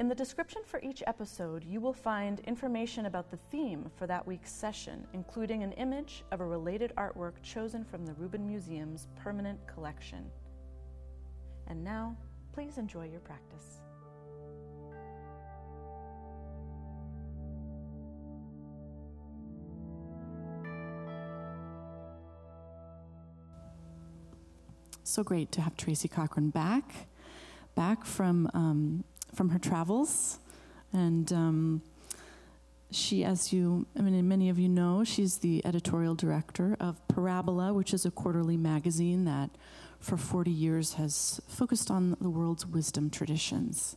In the description for each episode, you will find information about the theme for that week's session, including an image of a related artwork chosen from the Rubin Museum's permanent collection. And now, please enjoy your practice. so great to have Tracy Cochran back, back from um, from her travels, and um, she, as you, I mean, many of you know, she's the editorial director of Parabola, which is a quarterly magazine that, for 40 years, has focused on the world's wisdom traditions,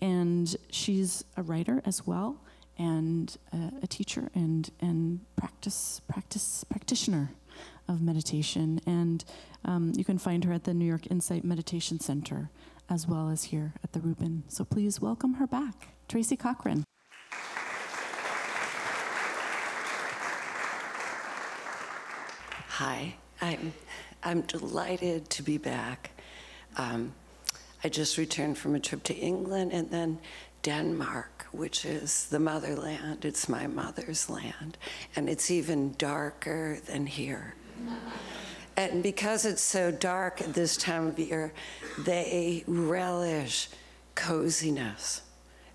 and she's a writer as well, and uh, a teacher and and practice practice practitioner of meditation. And um, you can find her at the New York Insight Meditation Center as well as here at the Rubin. So please welcome her back, Tracy Cochran. Hi, I'm, I'm delighted to be back. Um, I just returned from a trip to England and then Denmark, which is the motherland. It's my mother's land, and it's even darker than here. And because it's so dark at this time of year, they relish coziness.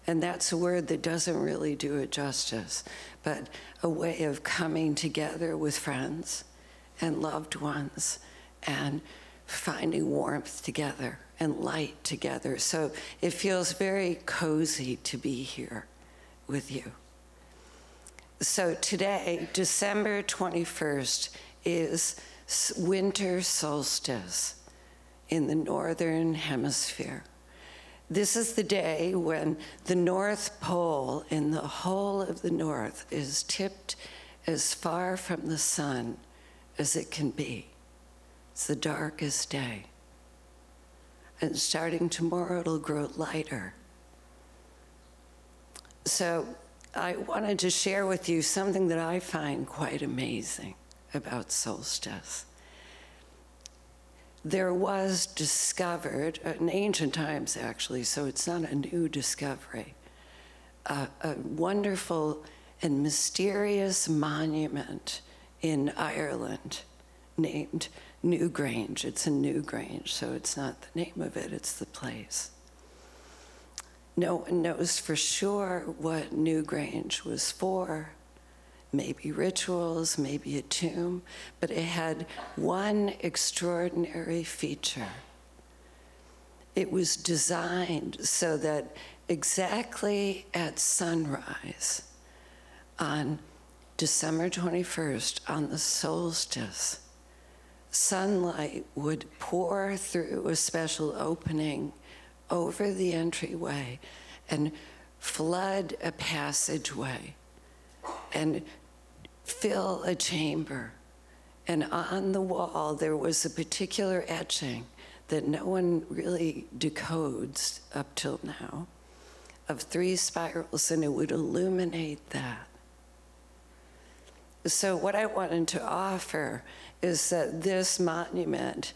And that's a word that doesn't really do it justice, but a way of coming together with friends and loved ones and finding warmth together and light together. So it feels very cozy to be here with you. So today, December 21st, is winter solstice in the northern hemisphere. This is the day when the North Pole in the whole of the North is tipped as far from the sun as it can be. It's the darkest day. And starting tomorrow, it'll grow lighter. So, I wanted to share with you something that I find quite amazing about solstice. There was discovered, in ancient times actually, so it's not a new discovery, uh, a wonderful and mysterious monument in Ireland named Newgrange. It's in Newgrange, so it's not the name of it, it's the place. No one knows for sure what Newgrange was for, maybe rituals, maybe a tomb, but it had one extraordinary feature. It was designed so that exactly at sunrise on December 21st, on the solstice, sunlight would pour through a special opening over the entryway and flood a passageway and fill a chamber. And on the wall, there was a particular etching that no one really decodes up till now of three spirals, and it would illuminate that. So, what I wanted to offer is that this monument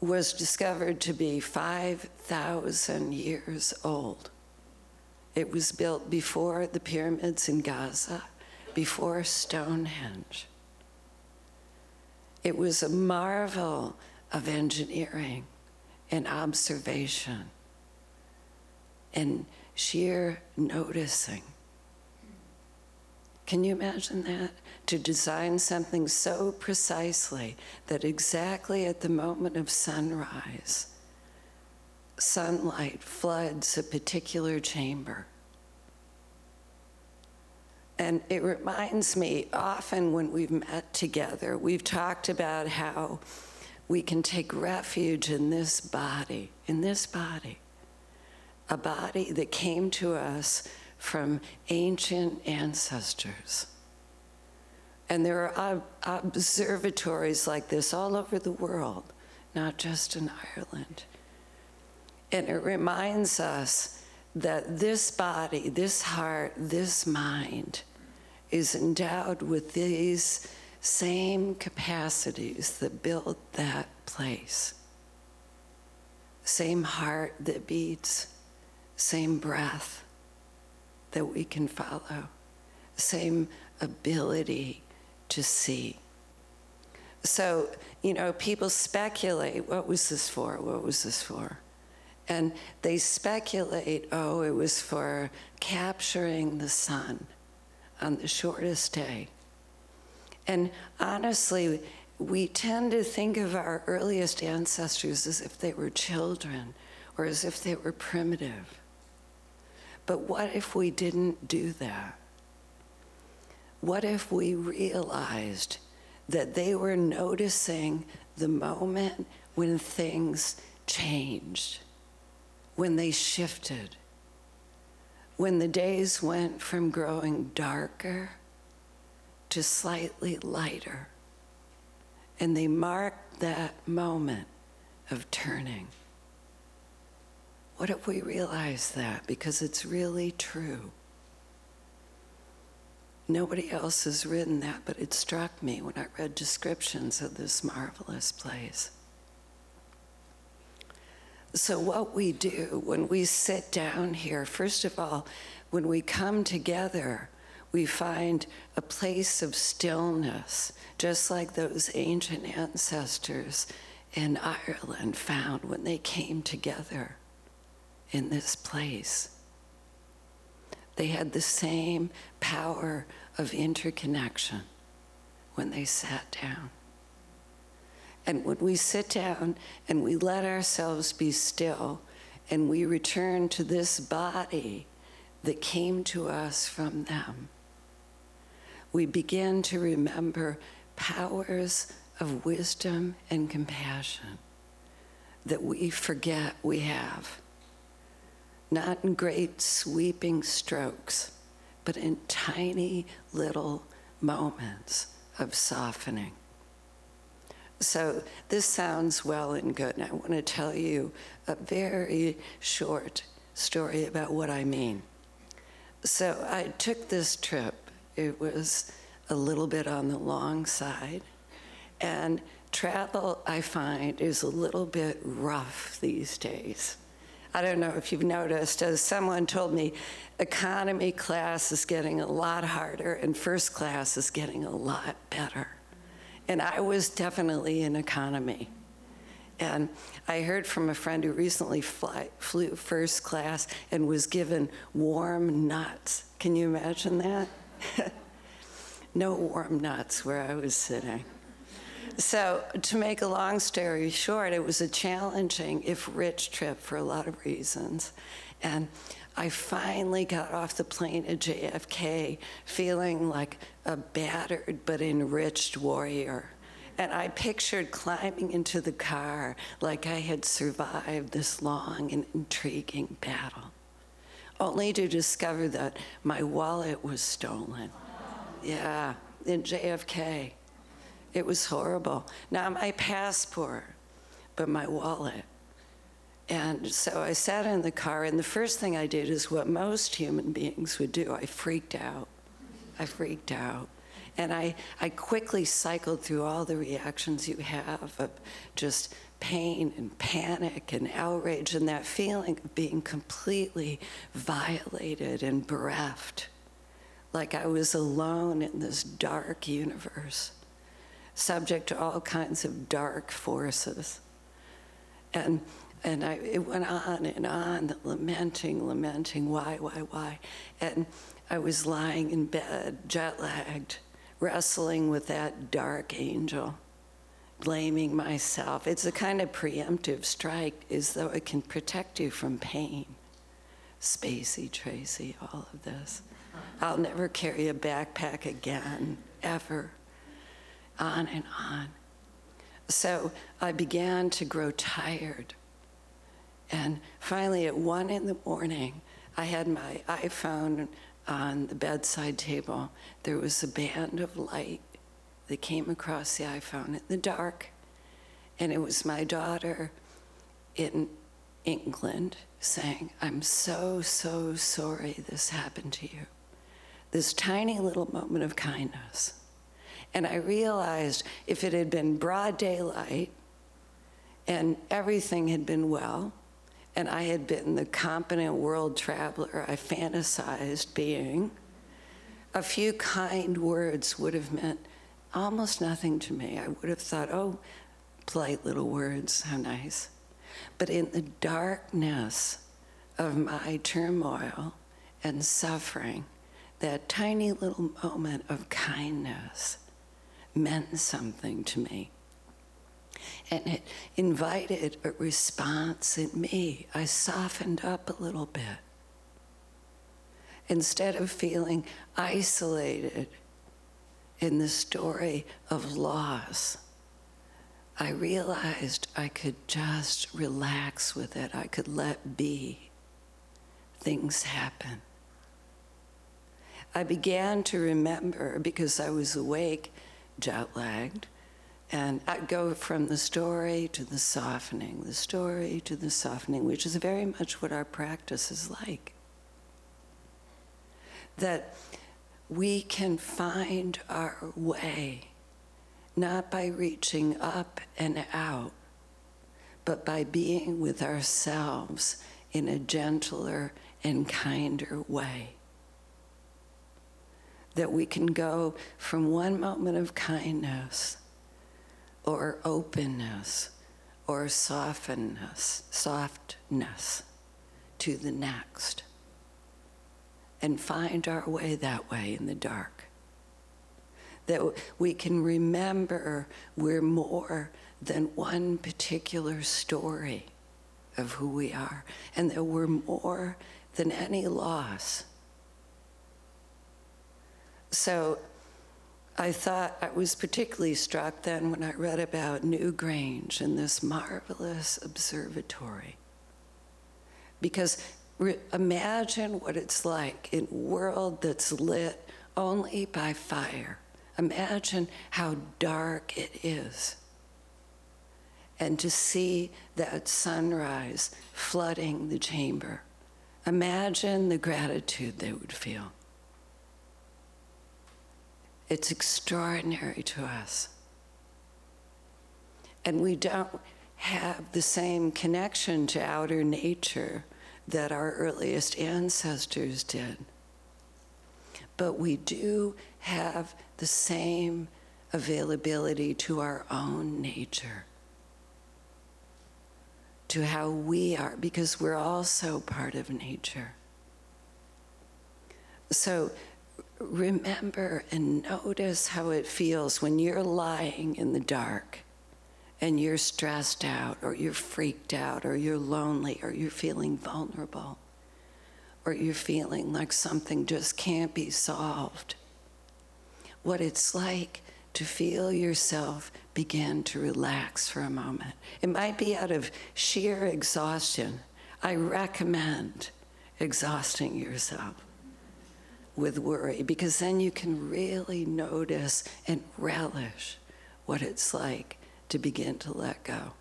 was discovered to be 5,000 years old. It was built before the pyramids in Giza before Stonehenge. It was a marvel of engineering and observation and sheer noticing. Can you imagine that? To design something so precisely that exactly at the moment of sunrise, sunlight floods a particular chamber and it reminds me often when we've met together, we've talked about how we can take refuge in this body, in this body, a body that came to us from ancient ancestors. And there are observatories like this all over the world, not just in Ireland. And it reminds us that this body, this heart, this mind is endowed with these same capacities that built that place. Same heart that beats, same breath that we can follow, same ability to see. So, you know, people speculate what was this for? What was this for? And they speculate, oh, it was for capturing the sun on the shortest day. And honestly, we tend to think of our earliest ancestors as if they were children or as if they were primitive. But what if we didn't do that? What if we realized that they were noticing the moment when things changed, when they shifted, when the days went from growing darker to slightly lighter, and they marked that moment of turning? What if we realize that? Because it's really true. Nobody else has written that, but it struck me when I read descriptions of this marvelous place. So, what we do when we sit down here, first of all, when we come together, we find a place of stillness, just like those ancient ancestors in Ireland found when they came together in this place. They had the same power of interconnection when they sat down. And when we sit down and we let ourselves be still and we return to this body that came to us from them, we begin to remember powers of wisdom and compassion that we forget we have. Not in great sweeping strokes but in tiny little moments of softening. So, this sounds well and good, and I want to tell you a very short story about what I mean. So, I took this trip, it was a little bit on the long side, and travel, I find, is a little bit rough these days. I don't know if you've noticed, as someone told me, economy class is getting a lot harder and first class is getting a lot better. And I was definitely in economy. And I heard from a friend who recently fly, flew first class and was given warm nuts. Can you imagine that? no warm nuts where I was sitting. So, to make a long story short, it was a challenging, if rich, trip for a lot of reasons. And I finally got off the plane at JFK feeling like a battered but enriched warrior. And I pictured climbing into the car like I had survived this long and intriguing battle, only to discover that my wallet was stolen. Yeah, in JFK. It was horrible. Not my passport, but my wallet. And so I sat in the car, and the first thing I did is what most human beings would do I freaked out. I freaked out. And I, I quickly cycled through all the reactions you have of just pain and panic and outrage and that feeling of being completely violated and bereft, like I was alone in this dark universe subject to all kinds of dark forces. And, and I, it went on and on, lamenting, lamenting, why, why, why. And I was lying in bed, jet lagged, wrestling with that dark angel, blaming myself. It's a kind of preemptive strike, as though it can protect you from pain. Spacey, Tracy, all of this. I'll never carry a backpack again, ever on and on. So I began to grow tired. And finally, at one in the morning, I had my iPhone on the bedside table. There was a band of light that came across the iPhone in the dark, and it was my daughter in England saying, I'm so, so sorry this happened to you. This tiny little moment of kindness. And I realized if it had been broad daylight and everything had been well, and I had been the competent world traveler I fantasized being, a few kind words would have meant almost nothing to me. I would have thought, oh, polite little words, how nice. But in the darkness of my turmoil and suffering, that tiny little moment of kindness meant something to me. And it invited a response in me. I softened up a little bit. Instead of feeling isolated in the story of loss, I realized I could just relax with it. I could let be. Things happen. I began to remember because I was awake, jet lagged, and go from the story to the softening, the story to the softening, which is very much what our practice is like. That we can find our way, not by reaching up and out, but by being with ourselves in a gentler and kinder way that we can go from one moment of kindness or openness or softness, softness to the next. And find our way that way in the dark. That we can remember we're more than one particular story of who we are, and that we're more than any loss. So I thought I was particularly struck then when I read about Newgrange and this marvelous observatory. Because re- imagine what it's like in a world that's lit only by fire. Imagine how dark it is. And to see that sunrise flooding the chamber. Imagine the gratitude they would feel. It's extraordinary to us. And we don't have the same connection to outer nature that our earliest ancestors did. But we do have the same availability to our own nature, to how we are, because we're also part of nature. So remember and notice how it feels when you're lying in the dark and you're stressed out or you're freaked out or you're lonely or you're feeling vulnerable or you're feeling like something just can't be solved. What it's like to feel yourself begin to relax for a moment. It might be out of sheer exhaustion. I recommend exhausting yourself with worry because then you can really notice and relish what it's like to begin to let go.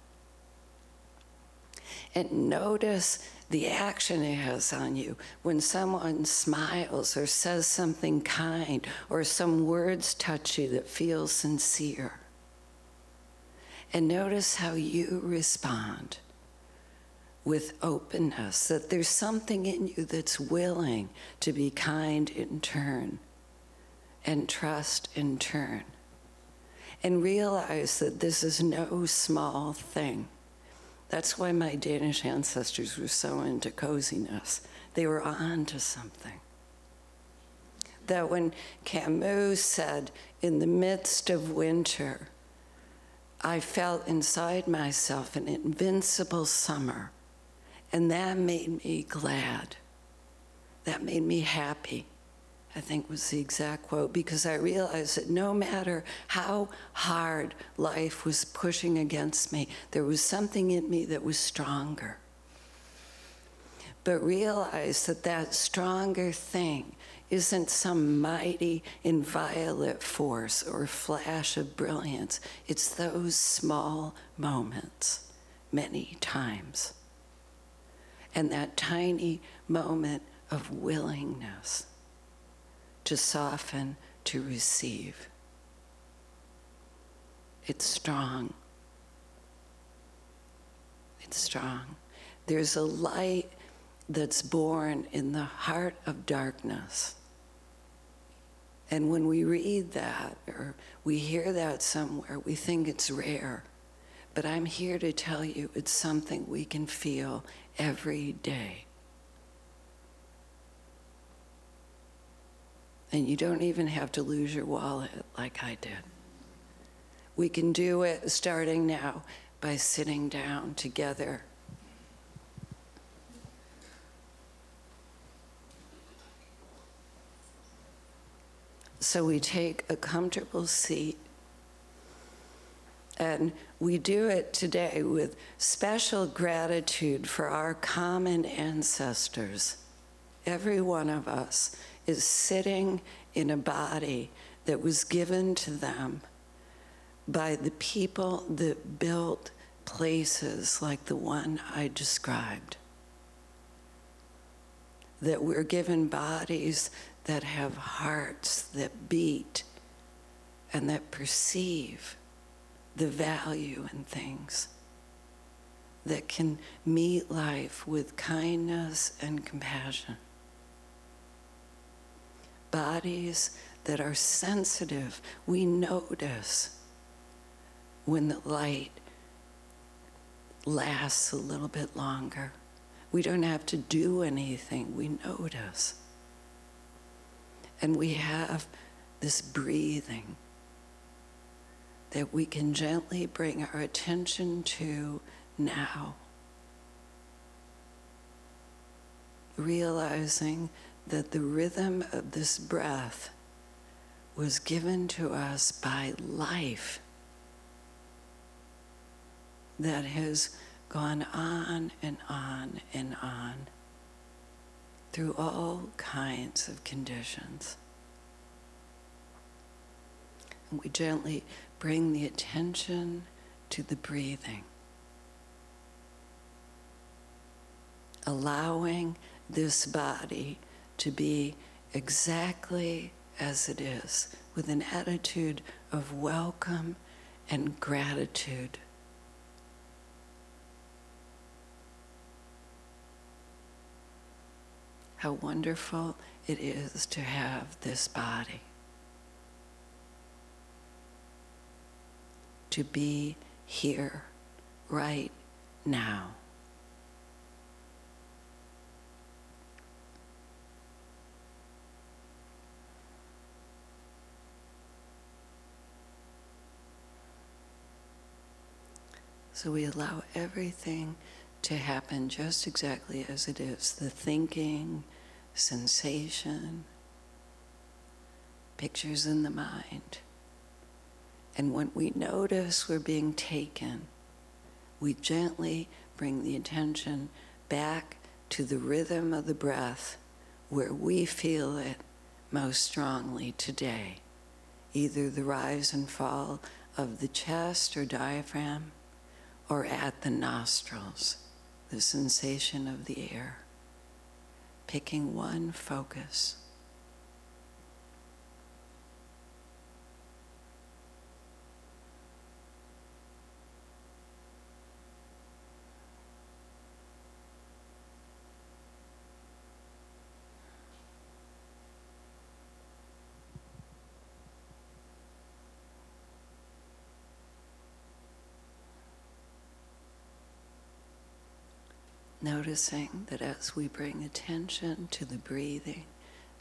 And notice the action it has on you when someone smiles or says something kind or some words touch you that feel sincere. And notice how you respond with openness, that there's something in you that's willing to be kind in turn and trust in turn. And realize that this is no small thing. That's why my Danish ancestors were so into coziness. They were on to something. That when Camus said, in the midst of winter, I felt inside myself an invincible summer and that made me glad. That made me happy, I think was the exact quote, because I realized that no matter how hard life was pushing against me, there was something in me that was stronger. but realize that that stronger thing isn't some mighty, inviolate force or flash of brilliance. It's those small moments, many times. And that tiny moment of willingness to soften, to receive. It's strong. It's strong. There's a light that's born in the heart of darkness. And when we read that or we hear that somewhere, we think it's rare. But I'm here to tell you it's something we can feel every day. And you don't even have to lose your wallet like I did. We can do it starting now by sitting down together So we take a comfortable seat and we do it today with special gratitude for our common ancestors. Every one of us is sitting in a body that was given to them by the people that built places like the one I described. That we're given bodies that have hearts that beat and that perceive the value in things, that can meet life with kindness and compassion. Bodies that are sensitive, we notice when the light lasts a little bit longer. We don't have to do anything, we notice. And we have this breathing that we can gently bring our attention to now. Realizing that the rhythm of this breath was given to us by life that has gone on and on and on through all kinds of conditions. We gently bring the attention to the breathing, allowing this body to be exactly as it is, with an attitude of welcome and gratitude. how wonderful it is to have this body. To be here, right now. So we allow everything to happen just exactly as it is the thinking, sensation, pictures in the mind. And when we notice we're being taken, we gently bring the attention back to the rhythm of the breath where we feel it most strongly today, either the rise and fall of the chest or diaphragm or at the nostrils the sensation of the air, picking one focus. Noticing that as we bring attention to the breathing,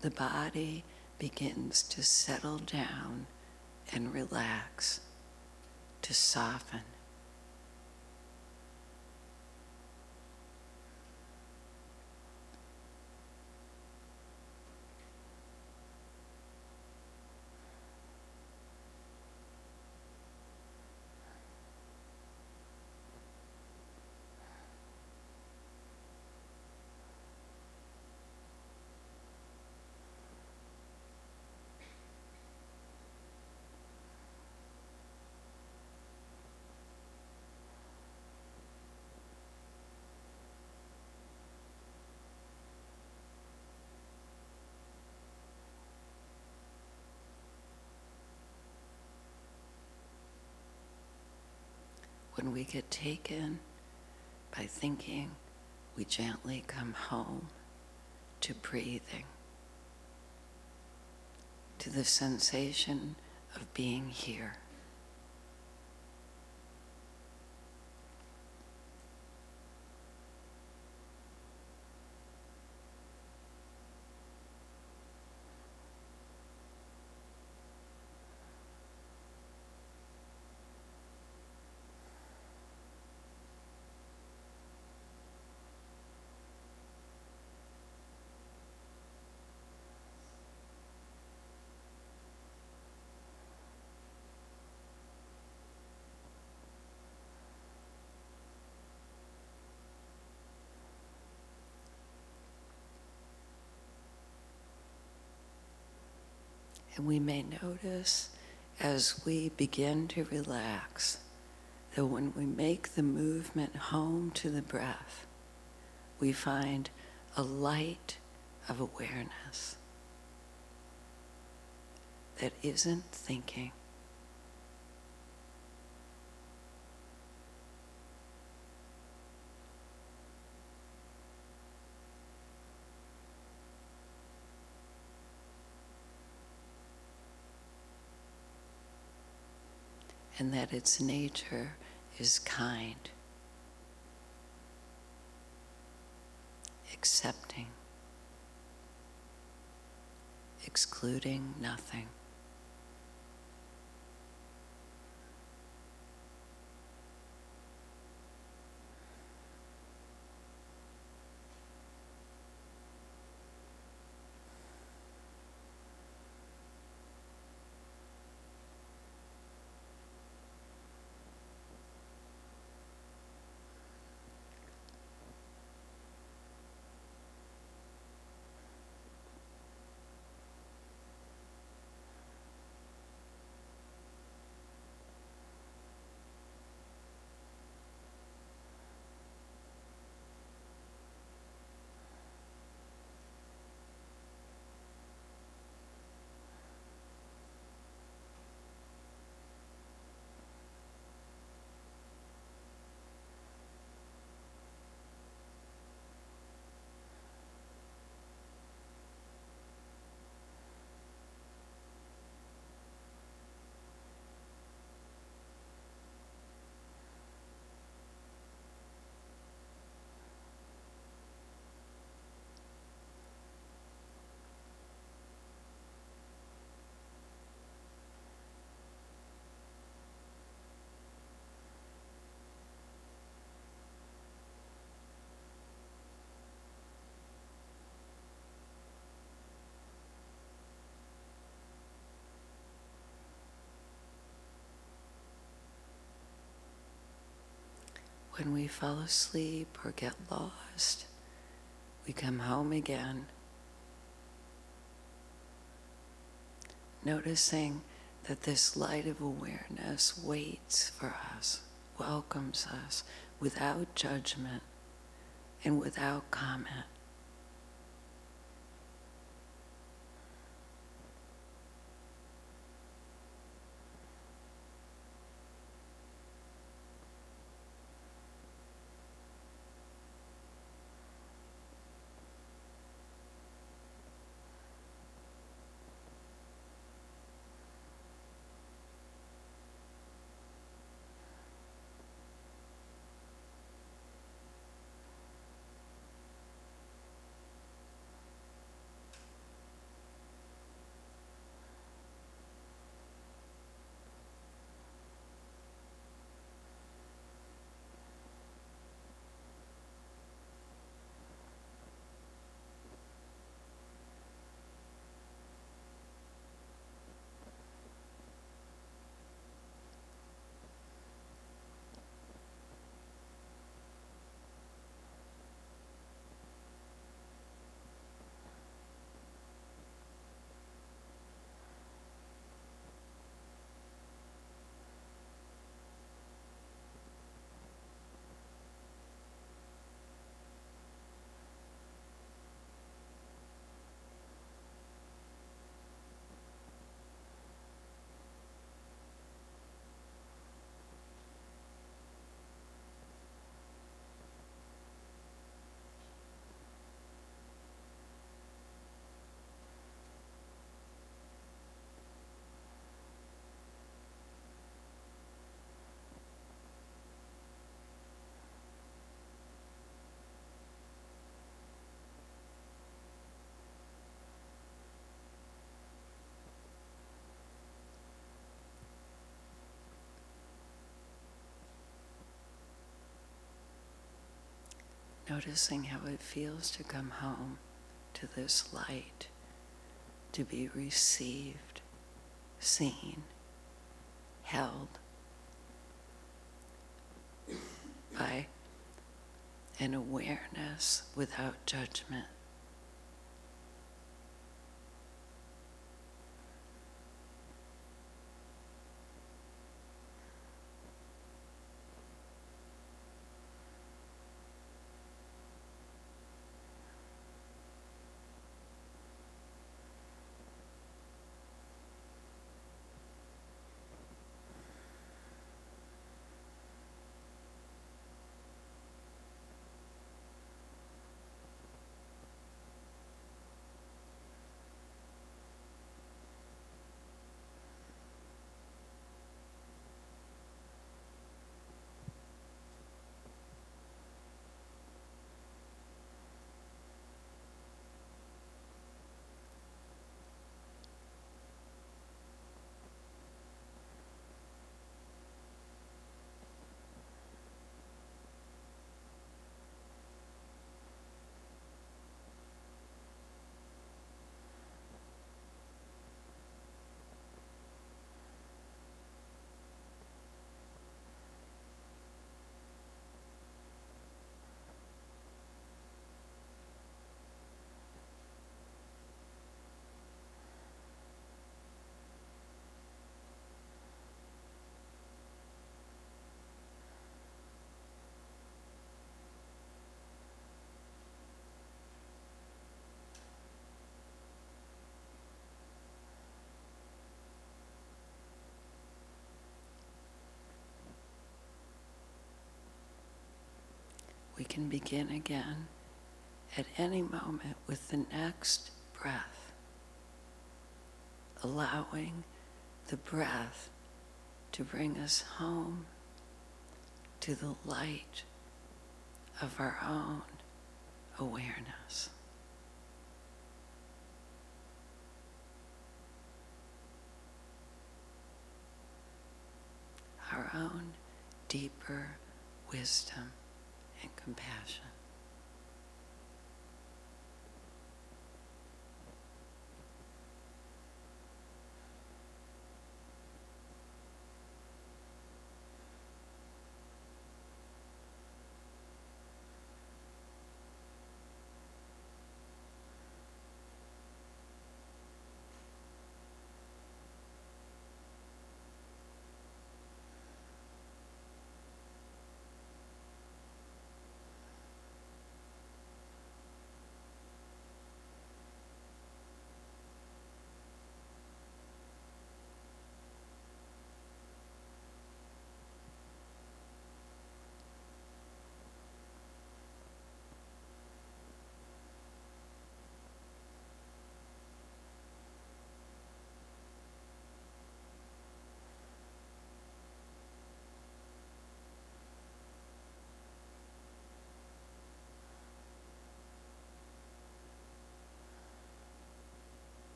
the body begins to settle down and relax, to soften. When we get taken by thinking, we gently come home to breathing, to the sensation of being here. And we may notice as we begin to relax that when we make the movement home to the breath, we find a light of awareness that isn't thinking. And that its nature is kind, accepting, excluding nothing. When we fall asleep or get lost, we come home again, noticing that this light of awareness waits for us, welcomes us without judgment and without comment. Noticing how it feels to come home to this light, to be received, seen, held by an awareness without judgment. We can begin again at any moment with the next breath, allowing the breath to bring us home to the light of our own awareness. Our own deeper wisdom and compassion.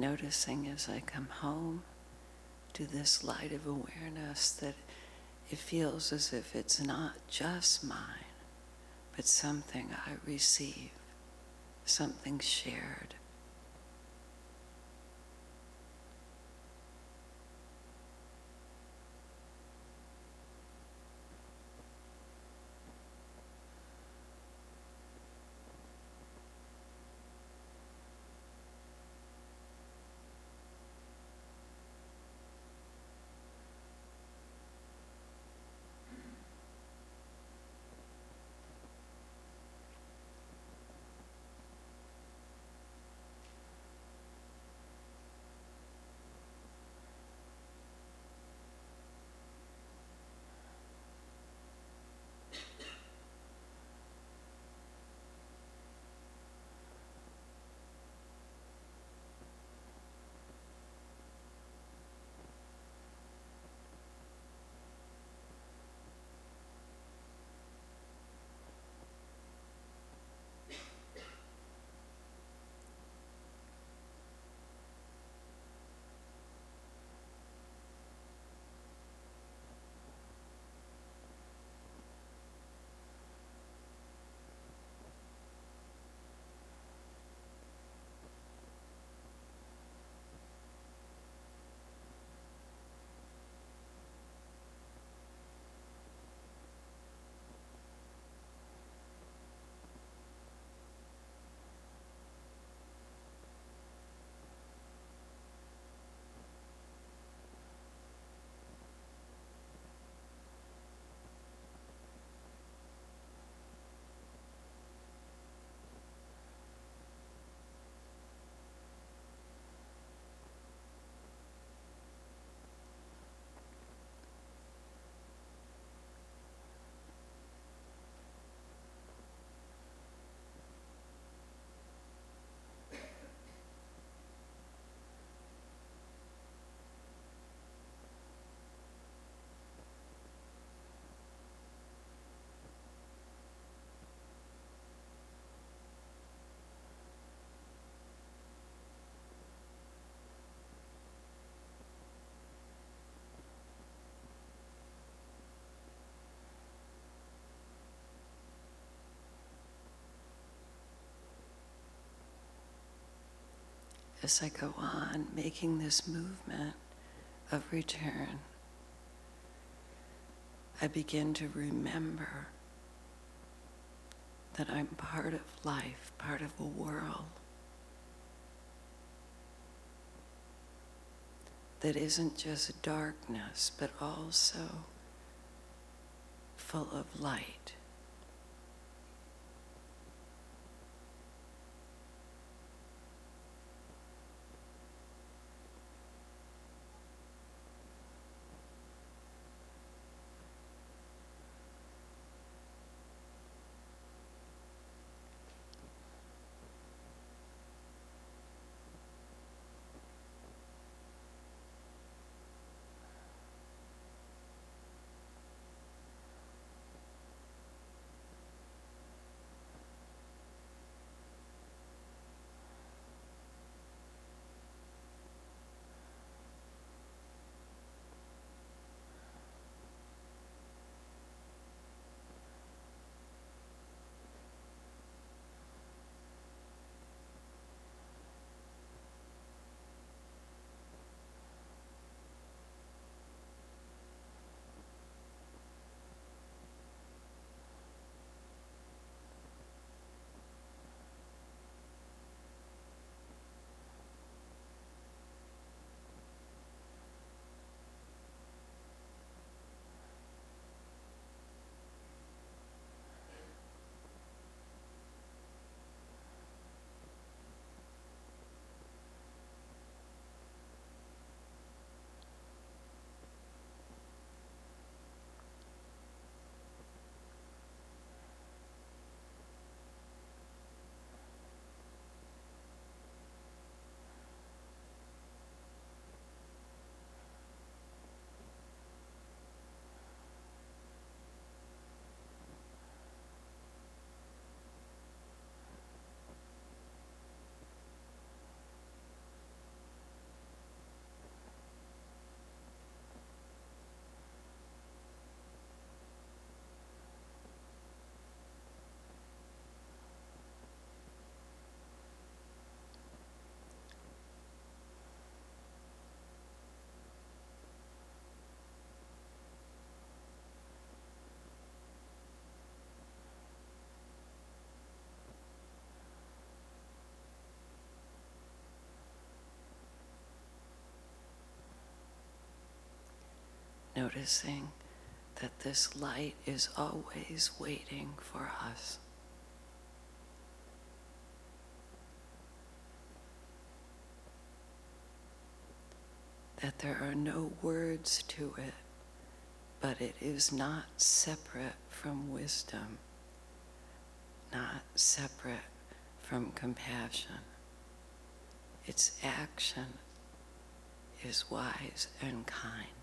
Noticing as I come home to this light of awareness that it feels as if it's not just mine, but something I receive, something shared. As I go on making this movement of return, I begin to remember that I'm part of life, part of a world that isn't just darkness, but also full of light. Noticing that this light is always waiting for us. That there are no words to it, but it is not separate from wisdom, not separate from compassion. Its action is wise and kind.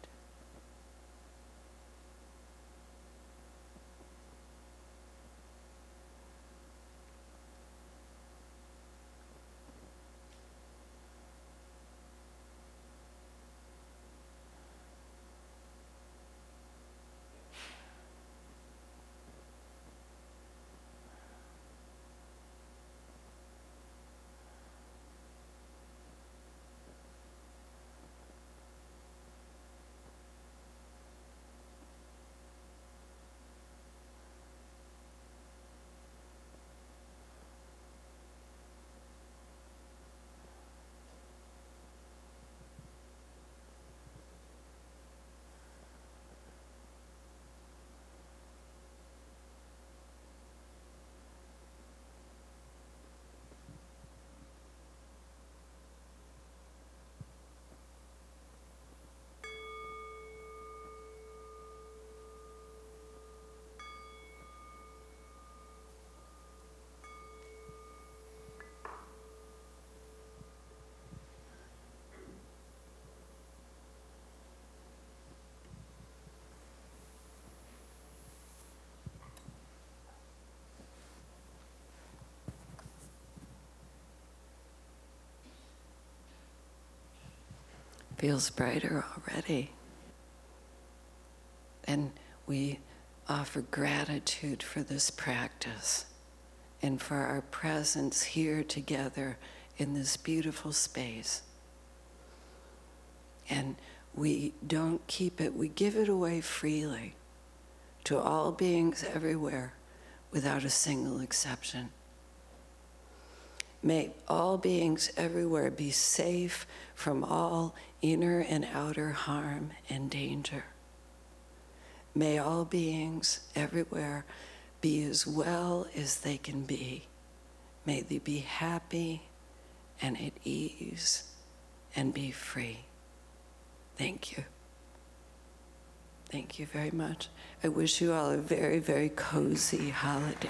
Feels brighter already. And we offer gratitude for this practice and for our presence here together in this beautiful space. And we don't keep it, we give it away freely to all beings everywhere without a single exception. May all beings everywhere be safe from all inner and outer harm and danger. May all beings everywhere be as well as they can be. May they be happy and at ease and be free. Thank you. Thank you very much. I wish you all a very, very cozy holiday.